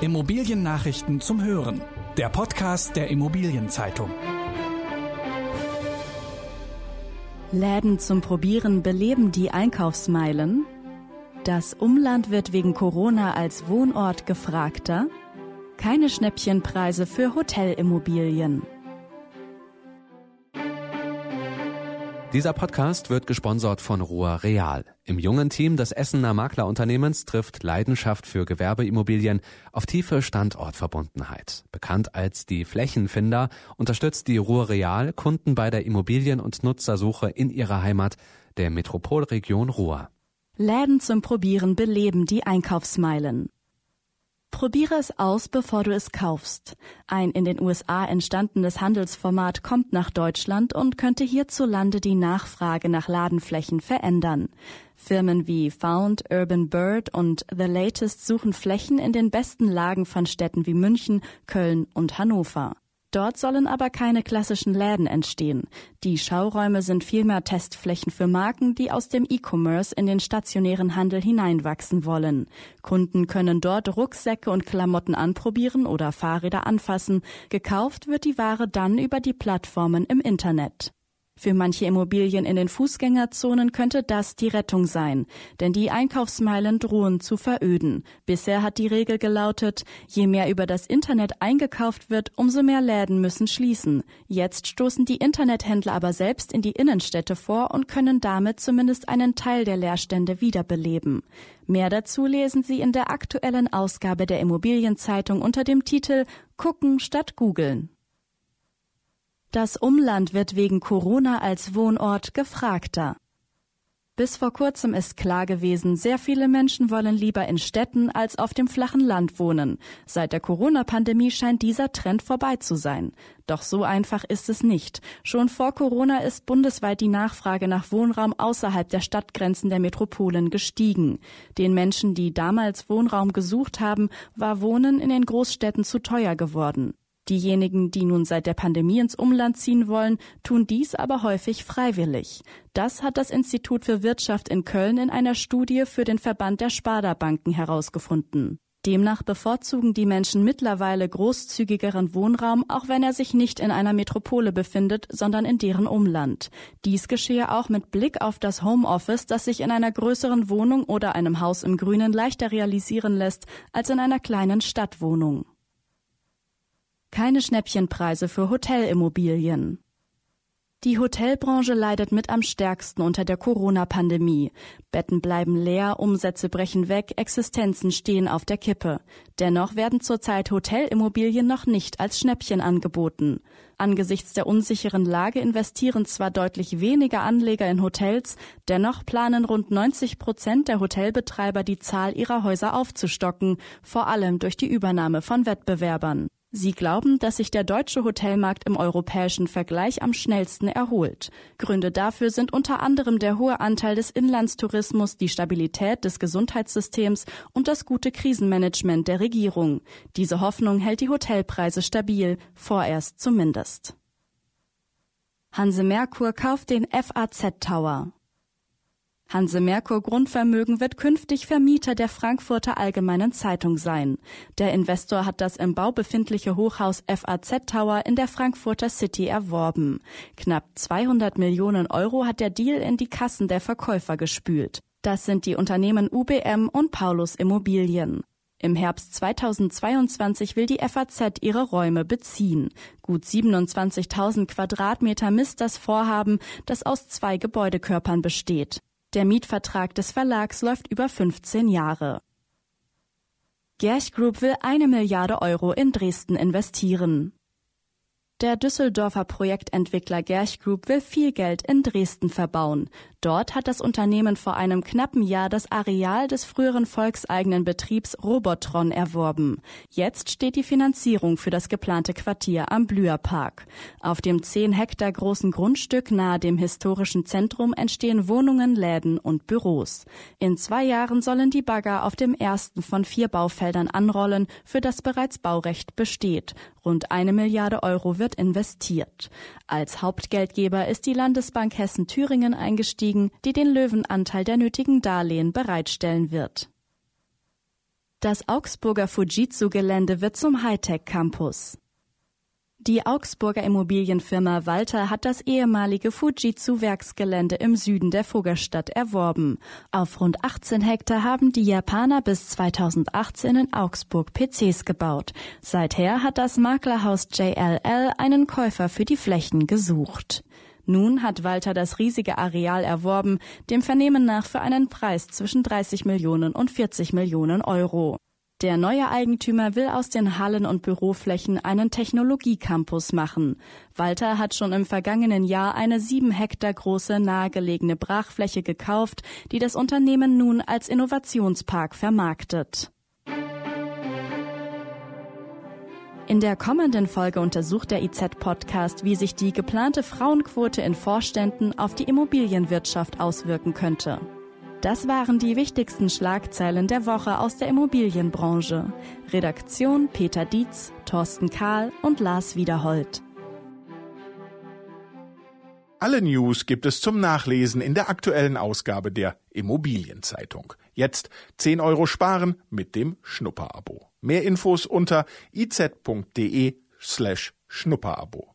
Immobiliennachrichten zum Hören. Der Podcast der Immobilienzeitung. Läden zum Probieren beleben die Einkaufsmeilen. Das Umland wird wegen Corona als Wohnort gefragter. Keine Schnäppchenpreise für Hotelimmobilien. Dieser Podcast wird gesponsert von Rohr Real. Im jungen Team des Essener Maklerunternehmens trifft Leidenschaft für Gewerbeimmobilien auf tiefe Standortverbundenheit. Bekannt als die Flächenfinder unterstützt die Ruhr Real Kunden bei der Immobilien- und Nutzersuche in ihrer Heimat, der Metropolregion Ruhr. Läden zum Probieren beleben die Einkaufsmeilen. Probiere es aus, bevor du es kaufst. Ein in den USA entstandenes Handelsformat kommt nach Deutschland und könnte hierzulande die Nachfrage nach Ladenflächen verändern. Firmen wie Found, Urban Bird und The Latest suchen Flächen in den besten Lagen von Städten wie München, Köln und Hannover. Dort sollen aber keine klassischen Läden entstehen. Die Schauräume sind vielmehr Testflächen für Marken, die aus dem E-Commerce in den stationären Handel hineinwachsen wollen. Kunden können dort Rucksäcke und Klamotten anprobieren oder Fahrräder anfassen. Gekauft wird die Ware dann über die Plattformen im Internet. Für manche Immobilien in den Fußgängerzonen könnte das die Rettung sein, denn die Einkaufsmeilen drohen zu veröden. Bisher hat die Regel gelautet, je mehr über das Internet eingekauft wird, umso mehr Läden müssen schließen. Jetzt stoßen die Internethändler aber selbst in die Innenstädte vor und können damit zumindest einen Teil der Leerstände wiederbeleben. Mehr dazu lesen Sie in der aktuellen Ausgabe der Immobilienzeitung unter dem Titel Gucken statt Googeln. Das Umland wird wegen Corona als Wohnort gefragter. Bis vor kurzem ist klar gewesen, sehr viele Menschen wollen lieber in Städten als auf dem flachen Land wohnen. Seit der Corona-Pandemie scheint dieser Trend vorbei zu sein. Doch so einfach ist es nicht. Schon vor Corona ist bundesweit die Nachfrage nach Wohnraum außerhalb der Stadtgrenzen der Metropolen gestiegen. Den Menschen, die damals Wohnraum gesucht haben, war Wohnen in den Großstädten zu teuer geworden. Diejenigen, die nun seit der Pandemie ins Umland ziehen wollen, tun dies aber häufig freiwillig. Das hat das Institut für Wirtschaft in Köln in einer Studie für den Verband der Sparda-Banken herausgefunden. Demnach bevorzugen die Menschen mittlerweile großzügigeren Wohnraum, auch wenn er sich nicht in einer Metropole befindet, sondern in deren Umland. Dies geschehe auch mit Blick auf das Homeoffice, das sich in einer größeren Wohnung oder einem Haus im Grünen leichter realisieren lässt als in einer kleinen Stadtwohnung. Keine Schnäppchenpreise für Hotelimmobilien. Die Hotelbranche leidet mit am stärksten unter der Corona-Pandemie. Betten bleiben leer, Umsätze brechen weg, Existenzen stehen auf der Kippe. Dennoch werden zurzeit Hotelimmobilien noch nicht als Schnäppchen angeboten. Angesichts der unsicheren Lage investieren zwar deutlich weniger Anleger in Hotels, dennoch planen rund 90 Prozent der Hotelbetreiber die Zahl ihrer Häuser aufzustocken, vor allem durch die Übernahme von Wettbewerbern. Sie glauben, dass sich der deutsche Hotelmarkt im europäischen Vergleich am schnellsten erholt. Gründe dafür sind unter anderem der hohe Anteil des Inlandstourismus, die Stabilität des Gesundheitssystems und das gute Krisenmanagement der Regierung. Diese Hoffnung hält die Hotelpreise stabil, vorerst zumindest. Hanse Merkur kauft den FAZ Tower. Hanse Merkur Grundvermögen wird künftig Vermieter der Frankfurter Allgemeinen Zeitung sein. Der Investor hat das im Bau befindliche Hochhaus FAZ Tower in der Frankfurter City erworben. Knapp 200 Millionen Euro hat der Deal in die Kassen der Verkäufer gespült. Das sind die Unternehmen UBM und Paulus Immobilien. Im Herbst 2022 will die FAZ ihre Räume beziehen. Gut 27.000 Quadratmeter misst das Vorhaben, das aus zwei Gebäudekörpern besteht. Der Mietvertrag des Verlags läuft über 15 Jahre. Gerch Group will eine Milliarde Euro in Dresden investieren. Der Düsseldorfer Projektentwickler Gerch Group will viel Geld in Dresden verbauen. Dort hat das Unternehmen vor einem knappen Jahr das Areal des früheren volkseigenen Betriebs Robotron erworben. Jetzt steht die Finanzierung für das geplante Quartier am Blüherpark. Auf dem 10 Hektar großen Grundstück nahe dem historischen Zentrum entstehen Wohnungen, Läden und Büros. In zwei Jahren sollen die Bagger auf dem ersten von vier Baufeldern anrollen, für das bereits Baurecht besteht. Rund eine Milliarde Euro wird investiert. Als Hauptgeldgeber ist die Landesbank Hessen-Thüringen eingestiegen, die den Löwenanteil der nötigen Darlehen bereitstellen wird. Das Augsburger Fujitsu-Gelände wird zum Hightech-Campus. Die Augsburger Immobilienfirma Walter hat das ehemalige Fujitsu-Werksgelände im Süden der Fuggerstadt erworben. Auf rund 18 Hektar haben die Japaner bis 2018 in Augsburg PCs gebaut. Seither hat das Maklerhaus JLL einen Käufer für die Flächen gesucht. Nun hat Walter das riesige Areal erworben, dem Vernehmen nach für einen Preis zwischen 30 Millionen und 40 Millionen Euro. Der neue Eigentümer will aus den Hallen und Büroflächen einen Technologiecampus machen. Walter hat schon im vergangenen Jahr eine sieben Hektar große nahegelegene Brachfläche gekauft, die das Unternehmen nun als Innovationspark vermarktet. In der kommenden Folge untersucht der IZ-Podcast, wie sich die geplante Frauenquote in Vorständen auf die Immobilienwirtschaft auswirken könnte. Das waren die wichtigsten Schlagzeilen der Woche aus der Immobilienbranche. Redaktion Peter Dietz, Thorsten Kahl und Lars Wiederhold. Alle News gibt es zum Nachlesen in der aktuellen Ausgabe der Immobilienzeitung. Jetzt 10 Euro sparen mit dem Schnupperabo. Mehr Infos unter iz.de slash Schnupperabo.